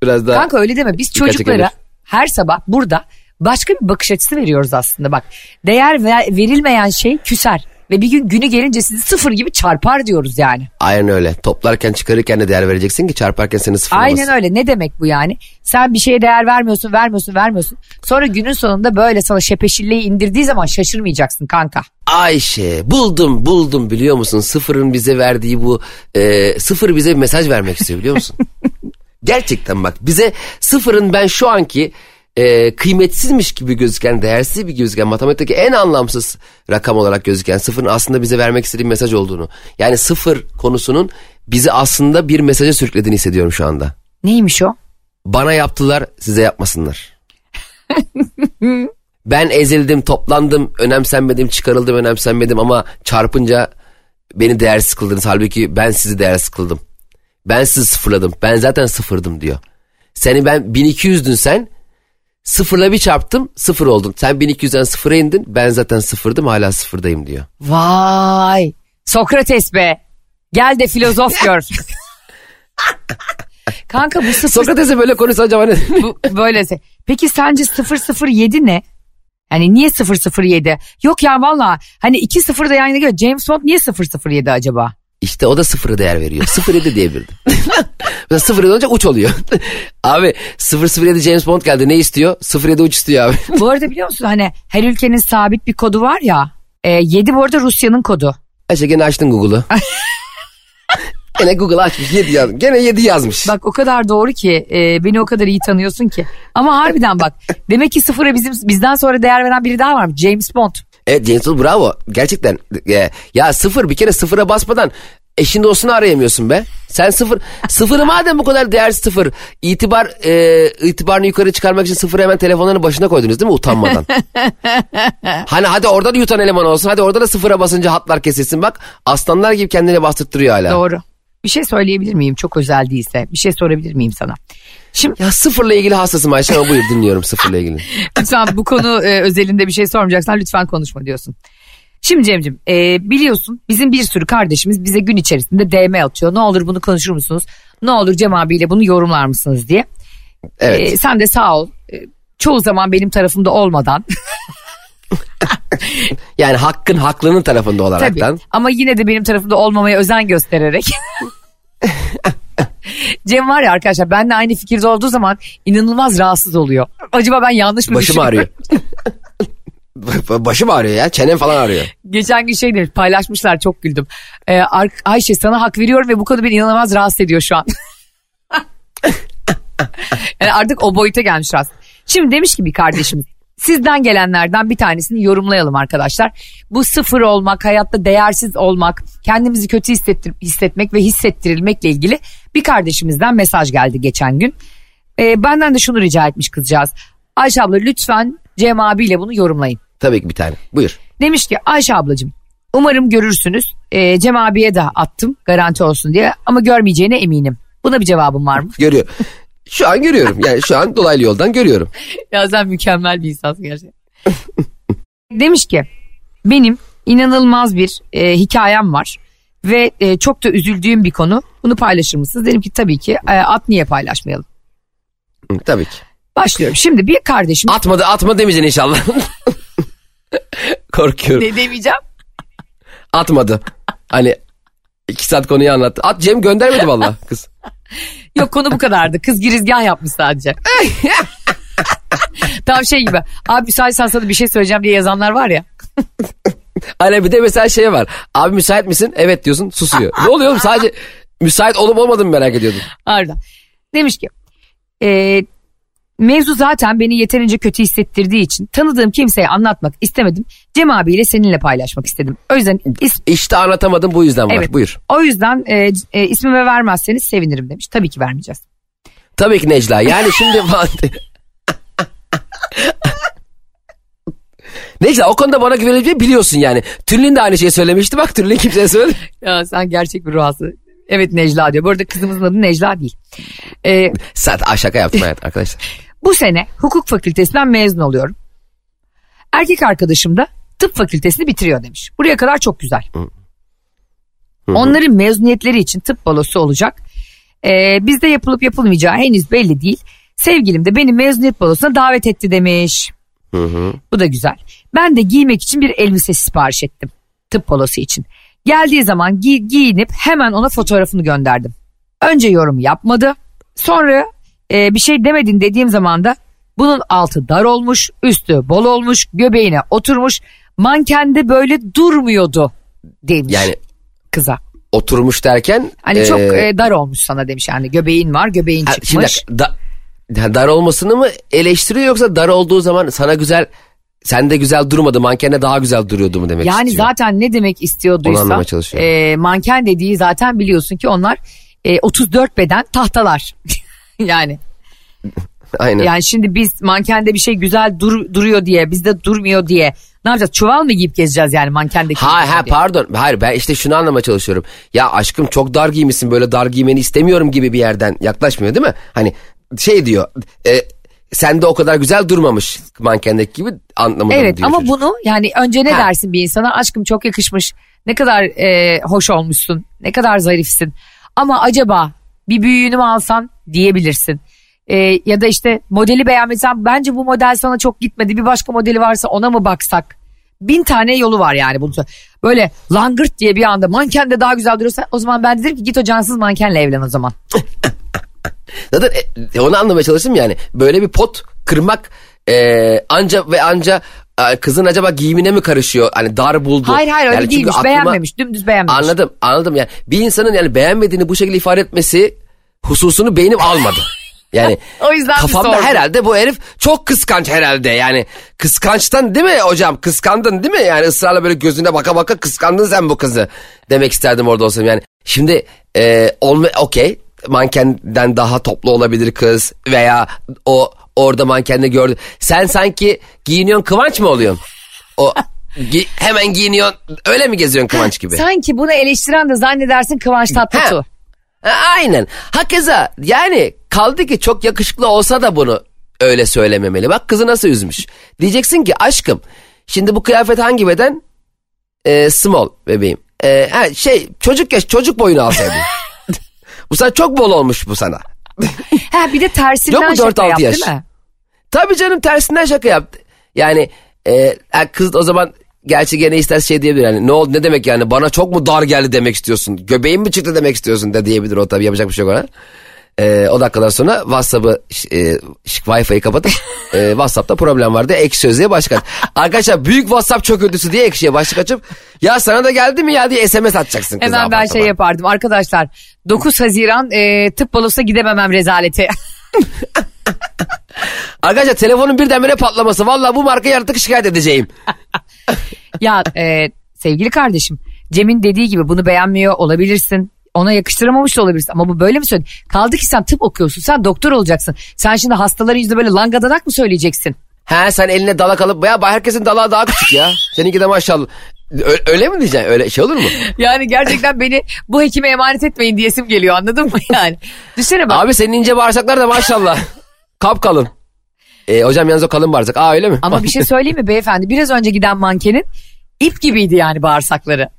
Biraz daha Kanka öyle deme. Biz çocuklara her sabah burada başka bir bakış açısı veriyoruz aslında. Bak değer ver- verilmeyen şey küser. Ve bir gün günü gelince sizi sıfır gibi çarpar diyoruz yani. aynen öyle. Toplarken çıkarırken de değer vereceksin ki çarparken seni sıfırlamasın. Aynen öyle. Ne demek bu yani? Sen bir şeye değer vermiyorsun, vermiyorsun, vermiyorsun. Sonra günün sonunda böyle sana şepeşilleyi indirdiği zaman şaşırmayacaksın kanka. Ayşe buldum buldum biliyor musun? Sıfırın bize verdiği bu e, sıfır bize bir mesaj vermek istiyor biliyor musun? Gerçekten bak bize sıfırın ben şu anki e, kıymetsizmiş gibi gözüken değersiz bir gözüken matematikteki en anlamsız rakam olarak gözüken sıfırın aslında bize vermek istediği mesaj olduğunu. Yani sıfır konusunun bizi aslında bir mesaja sürüklediğini hissediyorum şu anda. Neymiş o? Bana yaptılar size yapmasınlar. ben ezildim, toplandım, önemsenmedim, çıkarıldım, önemsenmedim ama çarpınca beni değersiz kıldınız. Halbuki ben sizi değersiz kıldım. Ben sizi sıfırladım. Ben zaten sıfırdım diyor. Seni ben 1200'dün sen. Sıfırla bir çarptım sıfır oldun. Sen 1200'den sıfıra indin. Ben zaten sıfırdım hala sıfırdayım diyor. Vay. Sokrates be. Gel de filozof gör. Kanka bu sıfır Sokrates'e böyle konuşsa acaba ne? bu, böylese. Peki sence 007 ne? Yani niye 007? Yok ya valla hani 2 0 da yan yana geliyor. James Bond niye 007 acaba? İşte o da sıfıra değer veriyor. 07 diyebilirdim. Mesela 07 olunca uç oluyor. abi 007 James Bond geldi ne istiyor? 07 uç istiyor abi. Bu arada biliyor musun hani her ülkenin sabit bir kodu var ya. E, 7 bu arada Rusya'nın kodu. Ayşe gene açtın Google'u. gene Google açmış 7 yazmış. Gene 7 yazmış. Bak o kadar doğru ki e, beni o kadar iyi tanıyorsun ki. Ama harbiden bak demek ki sıfıra bizim bizden sonra değer veren biri daha var. James Bond. Evet Bond bravo. Gerçekten. E, Ya sıfır bir kere sıfıra basmadan eşin dostunu arayamıyorsun be. Sen sıfır. Sıfırı madem bu kadar değersiz sıfır. itibar e, itibarını yukarı çıkarmak için sıfırı hemen telefonların başına koydunuz değil mi utanmadan? hani hadi orada da yutan eleman olsun. Hadi orada da sıfıra basınca hatlar kesilsin. Bak aslanlar gibi kendini bastırtırıyor hala. Doğru. Bir şey söyleyebilir miyim çok özel değilse? Bir şey sorabilir miyim sana? Şimdi Ya sıfırla ilgili hassasım Ayşe ama buyur dinliyorum sıfırla ilgili. lütfen bu konu e, özelinde bir şey sormayacaksan lütfen konuşma diyorsun. Şimdi Cem'ciğim e, biliyorsun bizim bir sürü kardeşimiz bize gün içerisinde DM atıyor. Ne olur bunu konuşur musunuz? Ne olur Cem abiyle bunu yorumlar mısınız diye. Evet. E, sen de sağ ol. E, çoğu zaman benim tarafımda olmadan. Yani hakkın haklının tarafında Tabii. olaraktan. Ama yine de benim tarafımda olmamaya özen göstererek. Cem var ya arkadaşlar benle aynı fikirde olduğu zaman inanılmaz rahatsız oluyor. Acaba ben yanlış mı Başım düşünüyorum? ağrıyor. Başım ağrıyor ya. Çenem falan ağrıyor. Geçen gün şey demiş paylaşmışlar çok güldüm. Ee, Ar- Ayşe sana hak veriyorum ve bu konu beni inanılmaz rahatsız ediyor şu an. yani artık o boyuta gelmiş rahatsız. Şimdi demiş ki bir kardeşim sizden gelenlerden bir tanesini yorumlayalım arkadaşlar. Bu sıfır olmak, hayatta değersiz olmak, kendimizi kötü hissettir- hissetmek ve hissettirilmekle ilgili bir kardeşimizden mesaj geldi geçen gün. Ee, benden de şunu rica etmiş kızcağız. Ayşe abla lütfen Cem abiyle bunu yorumlayın. Tabii ki bir tane. Buyur. Demiş ki Ayşe ablacığım umarım görürsünüz. Ee, Cem abiye de attım garanti olsun diye ama görmeyeceğine eminim. Buna bir cevabım var mı? Görüyor. Şu an görüyorum. Yani şu an dolaylı yoldan görüyorum. ya sen mükemmel bir insansın gerçekten. Demiş ki benim inanılmaz bir e, hikayem var ve e, çok da üzüldüğüm bir konu. Bunu paylaşır mısınız? Dedim ki tabii ki e, at niye paylaşmayalım? Tabii ki. Başlıyorum. Şimdi bir kardeşim Atmadı atma demeyeceksin inşallah. Korkuyorum. ne demeyeceğim? Atmadı. Hani iki saat konuyu anlattı. At Cem göndermedi valla kız. Yok konu bu kadardı. Kız girizgah yapmış sadece. Tam şey gibi. Abi müsaitsen sana bir şey söyleyeceğim diye yazanlar var ya. Hani bir de mesela şey var. Abi müsait misin? Evet diyorsun susuyor. ne oluyor oğlum sadece müsait olup olmadığını merak ediyordum. Harbiden. Demiş ki e, mevzu zaten beni yeterince kötü hissettirdiği için tanıdığım kimseye anlatmak istemedim. Cem abiyle seninle paylaşmak istedim. O yüzden is- İşte anlatamadım bu yüzden var. Evet. Buyur. o yüzden e, e, ismimi vermezseniz sevinirim demiş. Tabii ki vermeyeceğiz. Tabii ki Necla. Yani şimdi... Necla o konuda bana güvenebileceğini biliyorsun yani. Tülin de aynı şeyi söylemişti. Bak Tülin kimseye söyledi. Ya sen gerçek bir ruhası. Evet Necla diyor. Bu arada kızımızın adı Necla değil. E, Zaten Aa, şaka yaptım hayat arkadaşlar. Bu sene hukuk fakültesinden mezun oluyorum. Erkek arkadaşım da tıp fakültesini bitiriyor demiş. Buraya kadar çok güzel. Onların mezuniyetleri için tıp balosu olacak. Ee, bizde yapılıp yapılmayacağı henüz belli değil. Sevgilim de beni mezuniyet balosuna davet etti demiş. Bu da güzel. Ben de giymek için bir elbise sipariş ettim. Tıp polosu için. Geldiği zaman gi- giyinip hemen ona fotoğrafını gönderdim. Önce yorum yapmadı. Sonra e, bir şey demedin dediğim zaman da bunun altı dar olmuş, üstü bol olmuş, göbeğine oturmuş. Mankende böyle durmuyordu demiş Yani kıza. oturmuş derken. Hani çok e, e, dar olmuş sana demiş yani göbeğin var göbeğin ha, çıkmış. şimdi da, da- dar olmasını mı eleştiriyor yoksa dar olduğu zaman sana güzel sen de güzel durmadı mankende daha güzel duruyordu mu demek Yani istiyor. zaten ne demek istiyorduysa e, manken dediği zaten biliyorsun ki onlar e, 34 beden tahtalar. yani Aynen. yani şimdi biz mankende bir şey güzel dur- duruyor diye bizde durmuyor diye ne yapacağız? Çuval mı giyip gezeceğiz yani mankendeki? Ha ha diye. pardon. Hayır ben işte şunu anlamaya çalışıyorum. Ya aşkım çok dar giymişsin böyle dar giymeni istemiyorum gibi bir yerden yaklaşmıyor değil mi? Hani şey diyor. E, sen de o kadar güzel durmamış mankendeki gibi anlamında Evet diyor ama çocuk. bunu yani önce ne Ha. dersin bir insana aşkım çok yakışmış ne kadar e, hoş olmuşsun ne kadar zarifsin ama acaba bir büyüğünü mü alsan diyebilirsin. E, ya da işte modeli beğenmesen bence bu model sana çok gitmedi bir başka modeli varsa ona mı baksak? Bin tane yolu var yani bunu. Böyle langırt diye bir anda manken de daha güzel duruyorsa o zaman ben de derim ki git o cansız mankenle evlen o zaman. Zaten e, onu anlamaya çalıştım yani. Böyle bir pot kırmak e, anca ve anca e, kızın acaba giyimine mi karışıyor? Hani dar buldu. Hayır hayır öyle Yani değilmiş aklıma- beğenmemiş dümdüz beğenmemiş. Anladım anladım yani bir insanın yani beğenmediğini bu şekilde ifade etmesi hususunu beynim almadı. Yani O yüzden kafamda sordum. herhalde bu herif çok kıskanç herhalde. Yani kıskançtan değil mi hocam? Kıskandın değil mi? Yani ısrarla böyle gözüne baka baka kıskandın sen bu kızı demek isterdim orada olsam. Yani şimdi e, olma okey mankenden daha toplu olabilir kız veya o orada mankende gördü. Sen sanki giyiniyorsun kıvanç mı oluyorsun? O gi- hemen giyiniyorsun öyle mi geziyorsun kıvanç gibi? Sanki bunu eleştiren de zannedersin Kıvanç Tatlıtuğ. Ha, Aynen. Hakeza yani kaldı ki çok yakışıklı olsa da bunu öyle söylememeli. Bak kızı nasıl üzmüş. Diyeceksin ki aşkım şimdi bu kıyafet hangi beden? Ee, small bebeğim. Ee, ha, şey çocuk yaş çocuk boyunu alsaydın. bu sana çok bol olmuş bu sana. Ha bir de tersinden Yok mu şaka 4-6 yap yaş? değil mi? Tabii canım tersinden şaka yaptı. Yani e, kız o zaman gerçi gene ister şey diyebilir. Yani ne oldu ne demek yani bana çok mu dar geldi demek istiyorsun. Göbeğin mi çıktı demek istiyorsun da diyebilir o tabii yapacak bir şey yok ona. E, o dakikadan sonra WhatsApp'ı e, Wi-Fi'yi kapatıp e, WhatsApp'ta problem vardı. Ek sözlüğe başlık at. Arkadaşlar büyük WhatsApp çöküntüsü diye ekşiye başlık açıp ya sana da geldi mi ya diye SMS atacaksın kıza. Hemen ben şey yapardım arkadaşlar 9 Haziran e, tıp balosuna gidememem rezaleti. Arkadaşlar telefonun birdenbire patlaması. Vallahi bu markayı artık şikayet edeceğim. ya e, sevgili kardeşim Cem'in dediği gibi bunu beğenmiyor olabilirsin. Ona yakıştıramamış da olabilirsin ama bu böyle mi söyledi? Kaldı ki sen tıp okuyorsun sen doktor olacaksın. Sen şimdi hastaların yüzünde böyle langadanak mı söyleyeceksin? He sen eline dalak alıp ya herkesin dalağı daha küçük ya. Seninki de maşallah. Ö- öyle mi diyeceksin? Öyle şey olur mu? Yani gerçekten beni bu hekime emanet etmeyin diyesim geliyor anladın mı yani? Düşünsene bak. Abi senin ince bağırsaklar da maşallah. Kap kalın. E, hocam yalnız o kalın bağırsak. Aa öyle mi? Ama bir şey söyleyeyim mi beyefendi? Biraz önce giden mankenin ip gibiydi yani bağırsakları.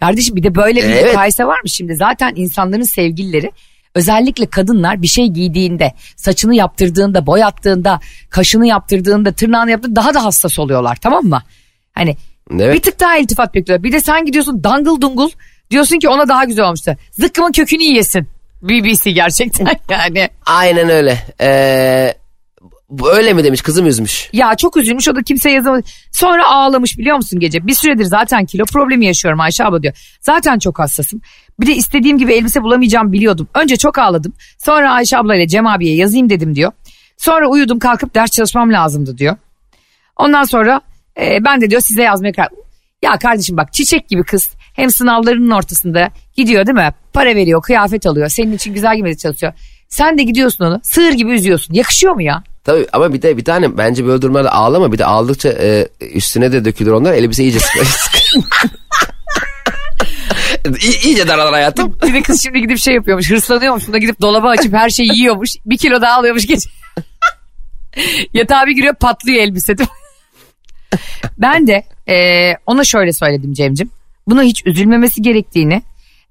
Kardeşim bir de böyle bir Evet. mukayese var mı şimdi? Zaten insanların sevgilileri özellikle kadınlar bir şey giydiğinde, saçını yaptırdığında, boyattığında, kaşını yaptırdığında, tırnağını yaptığında daha da hassas oluyorlar tamam mı? Hani Evet. bir tık daha iltifat bekliyorlar. Bir de sen gidiyorsun dangıl dungul diyorsun ki ona daha güzel olmuştu. Zıkkımın kökünü yiyesin. BBC gerçekten yani. Aynen öyle. Ee, öyle mi demiş kızım üzmüş. Ya çok üzülmüş o da kimseye yazamadı. Sonra ağlamış biliyor musun gece? Bir süredir zaten kilo problemi yaşıyorum Ayşe abla diyor. Zaten çok hassasım. Bir de istediğim gibi elbise bulamayacağım biliyordum. Önce çok ağladım. Sonra Ayşe abla ile Cem abiye yazayım dedim diyor. Sonra uyudum kalkıp ders çalışmam lazımdı diyor. Ondan sonra e, ben de diyor size yazmaya karar... Ya kardeşim bak çiçek gibi kız hem sınavlarının ortasında gidiyor değil mi? Para veriyor, kıyafet alıyor. Senin için güzel gibi çalışıyor. Sen de gidiyorsun onu sığır gibi üzüyorsun. Yakışıyor mu ya? Tabii ama bir de bir tane bence böyle durumlarda ağlama bir de ağladıkça e, üstüne de dökülür onlar elbise iyice sıkı. İyi, iyice daralar hayatım. Bir de kız şimdi gidip şey yapıyormuş hırslanıyormuş. Bunda gidip dolaba açıp her şeyi yiyormuş. Bir kilo daha alıyormuş gece. Yatağa bir giriyor patlıyor elbise? Ben de e, ona şöyle söyledim Cem'cim. Buna hiç üzülmemesi gerektiğini.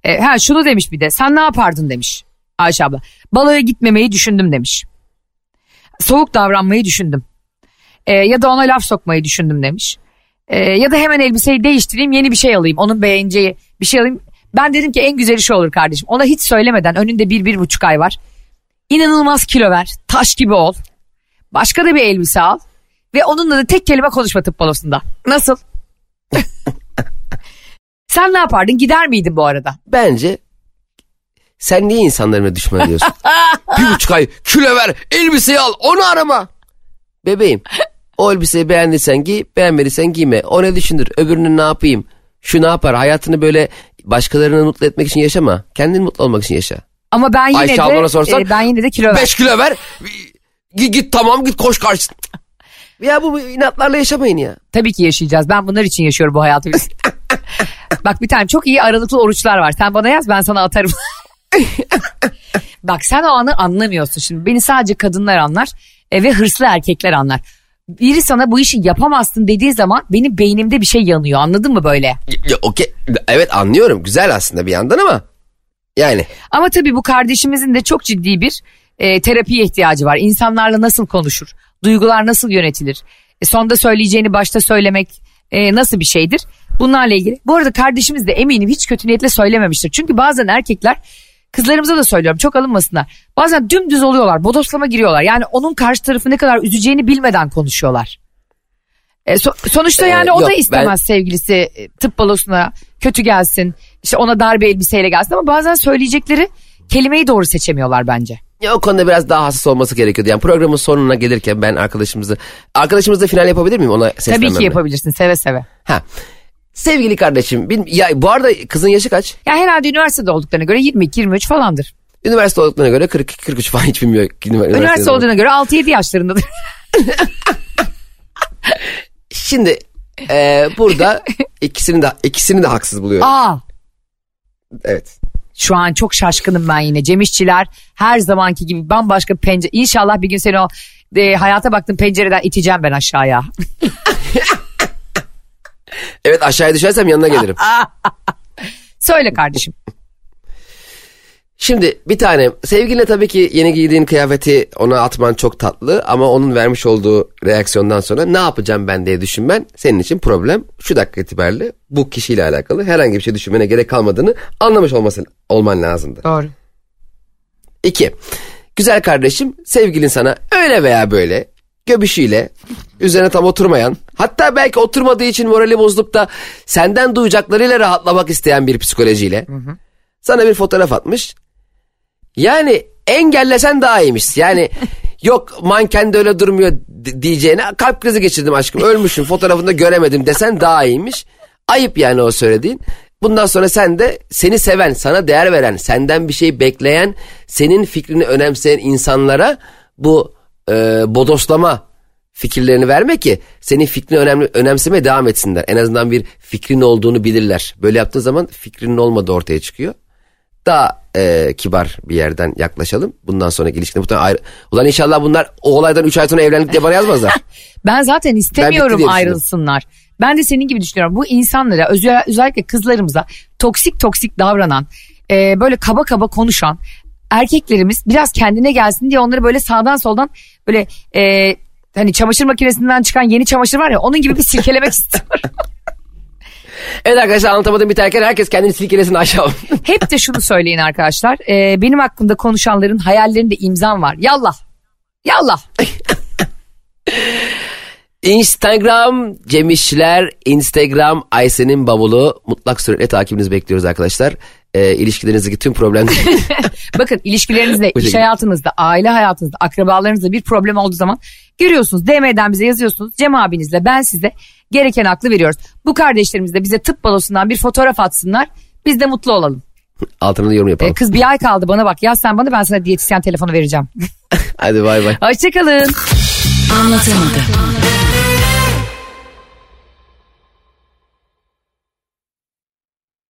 E, ha şunu demiş bir de sen ne yapardın demiş. Ayşe abla. Baloya gitmemeyi düşündüm demiş. Soğuk davranmayı düşündüm. Ee, ya da ona laf sokmayı düşündüm demiş. Ee, ya da hemen elbiseyi değiştireyim yeni bir şey alayım. Onun beğeneceği bir şey alayım. Ben dedim ki en güzeli şu olur kardeşim. Ona hiç söylemeden önünde bir, bir buçuk ay var. İnanılmaz kilo ver. Taş gibi ol. Başka da bir elbise al. Ve onunla da tek kelime konuşma tıp balosunda. Nasıl? Sen ne yapardın? Gider miydin bu arada? Bence sen niye insanlarına düşman ediyorsun? bir buçuk ay kilo ver elbiseyi al onu arama. Bebeğim o elbiseyi beğendiysen giy beğenmediysen giyme. O ne düşünür öbürünü ne yapayım? Şu ne yapar hayatını böyle başkalarını mutlu etmek için yaşama. Kendini mutlu olmak için yaşa. Ama ben yine Ayşe de sorsan, e, ben yine de kilo ver. 5 kilo ver git, git tamam git koş karşı. Ya bu inatlarla yaşamayın ya. Tabii ki yaşayacağız. Ben bunlar için yaşıyorum bu hayatı. Bak bir tane çok iyi aralıklı oruçlar var. Sen bana yaz ben sana atarım. Bak sen o anı anlamıyorsun şimdi. Beni sadece kadınlar anlar e, ve hırslı erkekler anlar. Biri sana bu işi yapamazsın dediği zaman benim beynimde bir şey yanıyor anladın mı böyle? Ya, okey. Evet anlıyorum güzel aslında bir yandan ama yani Ama tabii bu kardeşimizin de çok ciddi bir e, terapiye ihtiyacı var. İnsanlarla nasıl konuşur? Duygular nasıl yönetilir? E, sonda söyleyeceğini başta söylemek e, nasıl bir şeydir? Bunlarla ilgili. Bu arada kardeşimiz de eminim hiç kötü niyetle söylememiştir. Çünkü bazen erkekler kızlarımıza da söylüyorum çok alınmasınlar. Bazen dümdüz oluyorlar bodoslama giriyorlar. Yani onun karşı tarafı ne kadar üzeceğini bilmeden konuşuyorlar. E, so- sonuçta Ee, yani o da istemez ben- sevgilisi e, tıp balosuna kötü gelsin. İşte ona dar bir elbiseyle gelsin ama bazen söyleyecekleri kelimeyi doğru seçemiyorlar bence. Ya o konuda biraz daha hassas olması gerekiyordu. Yani programın sonuna gelirken ben arkadaşımızı... Arkadaşımızla final yapabilir miyim ona seslenmem Tabii ki yapabilirsin seve seve. Ha. Sevgili kardeşim, bil- ya bu arada kızın yaşı kaç? Ya herhalde üniversitede olduklarına göre 22-23 falandır. Üniversite olduklarına göre 42 43 falan hiç bilmiyor. Üniversite, Üniversite olduğuna göre 6-7 yaşlarındadır. Şimdi e, burada ikisini de ikisini de haksız buluyorum. Aa Evet. şu an çok şaşkınım ben yine. Cem İşçiler her zamanki gibi bambaşka pencere. İnşallah bir gün seni o e, hayata baktığın pencereden iteceğim ben aşağıya. Evet aşağıya düşersem yanına gelirim. Söyle kardeşim. Şimdi bir tane sevgiline tabii ki yeni giydiğin kıyafeti ona atman çok tatlı ama onun vermiş olduğu reaksiyondan sonra ne yapacağım ben diye düşünmen senin için problem. Şu dakika itibariyle bu kişiyle alakalı herhangi bir şey düşünmene gerek kalmadığını anlamış olması, olman lazımdı. Doğru. İki, güzel kardeşim sevgilin sana öyle veya böyle göbüşüyle üzerine tam oturmayan hatta belki oturmadığı için morali bozulup da senden duyacaklarıyla rahatlamak isteyen bir psikolojiyle sana bir fotoğraf atmış. Yani engellesen daha iyiymiş. Yani yok manken de öyle durmuyor di- diyeceğine kalp krizi geçirdim aşkım ölmüşüm fotoğrafında göremedim desen daha iyiymiş. Ayıp yani o söylediğin. Bundan sonra sen de seni seven, sana değer veren, senden bir şey bekleyen, senin fikrini önemseyen insanlara bu e, bodoslama fikirlerini verme ki senin fikrini önemli, önemsemeye devam etsinler. En azından bir fikrin olduğunu bilirler. Böyle yaptığın zaman fikrinin olmadığı ortaya çıkıyor. Daha e, kibar bir yerden yaklaşalım. Bundan sonraki ilişkide muhtemelen ayrı... Ulan inşallah bunlar o olaydan 3 ay sonra evlendik diye bana yazmazlar. Ben zaten istemiyorum diye ayrılsınlar. Ben de senin gibi düşünüyorum. Bu insanlara özel- özellikle kızlarımıza toksik toksik davranan, e, böyle kaba kaba konuşan erkeklerimiz biraz kendine gelsin diye onları böyle sağdan soldan böyle e, hani çamaşır makinesinden çıkan yeni çamaşır var ya onun gibi bir silkelemek istiyorum. evet arkadaşlar anlatamadım biterken herkes kendini silkelesin aşağı. Hep de şunu söyleyin arkadaşlar. e, benim hakkımda konuşanların hayallerinde imzam var. Yallah. Yallah. Instagram Cem İşçiler, Instagram Aysen'in bavulu. Mutlak suretle takibinizi bekliyoruz arkadaşlar. E, ilişkilerinizdeki tüm problemleri Bakın ilişkilerinizde, iş hayatınızda, aile hayatınızda, akrabalarınızda bir problem olduğu zaman görüyorsunuz. DM'den bize yazıyorsunuz. Cem abinizle ben size gereken aklı veriyoruz. Bu kardeşlerimiz de bize tıp balosundan bir fotoğraf atsınlar. Biz de mutlu olalım. altına da yorum Ee, yapalım. kız bir ay kaldı bana bak. Yaz sen bana ben sana diyetisyen telefonu vereceğim. Hadi bay bay. Hoşçakalın. Anlatamadım.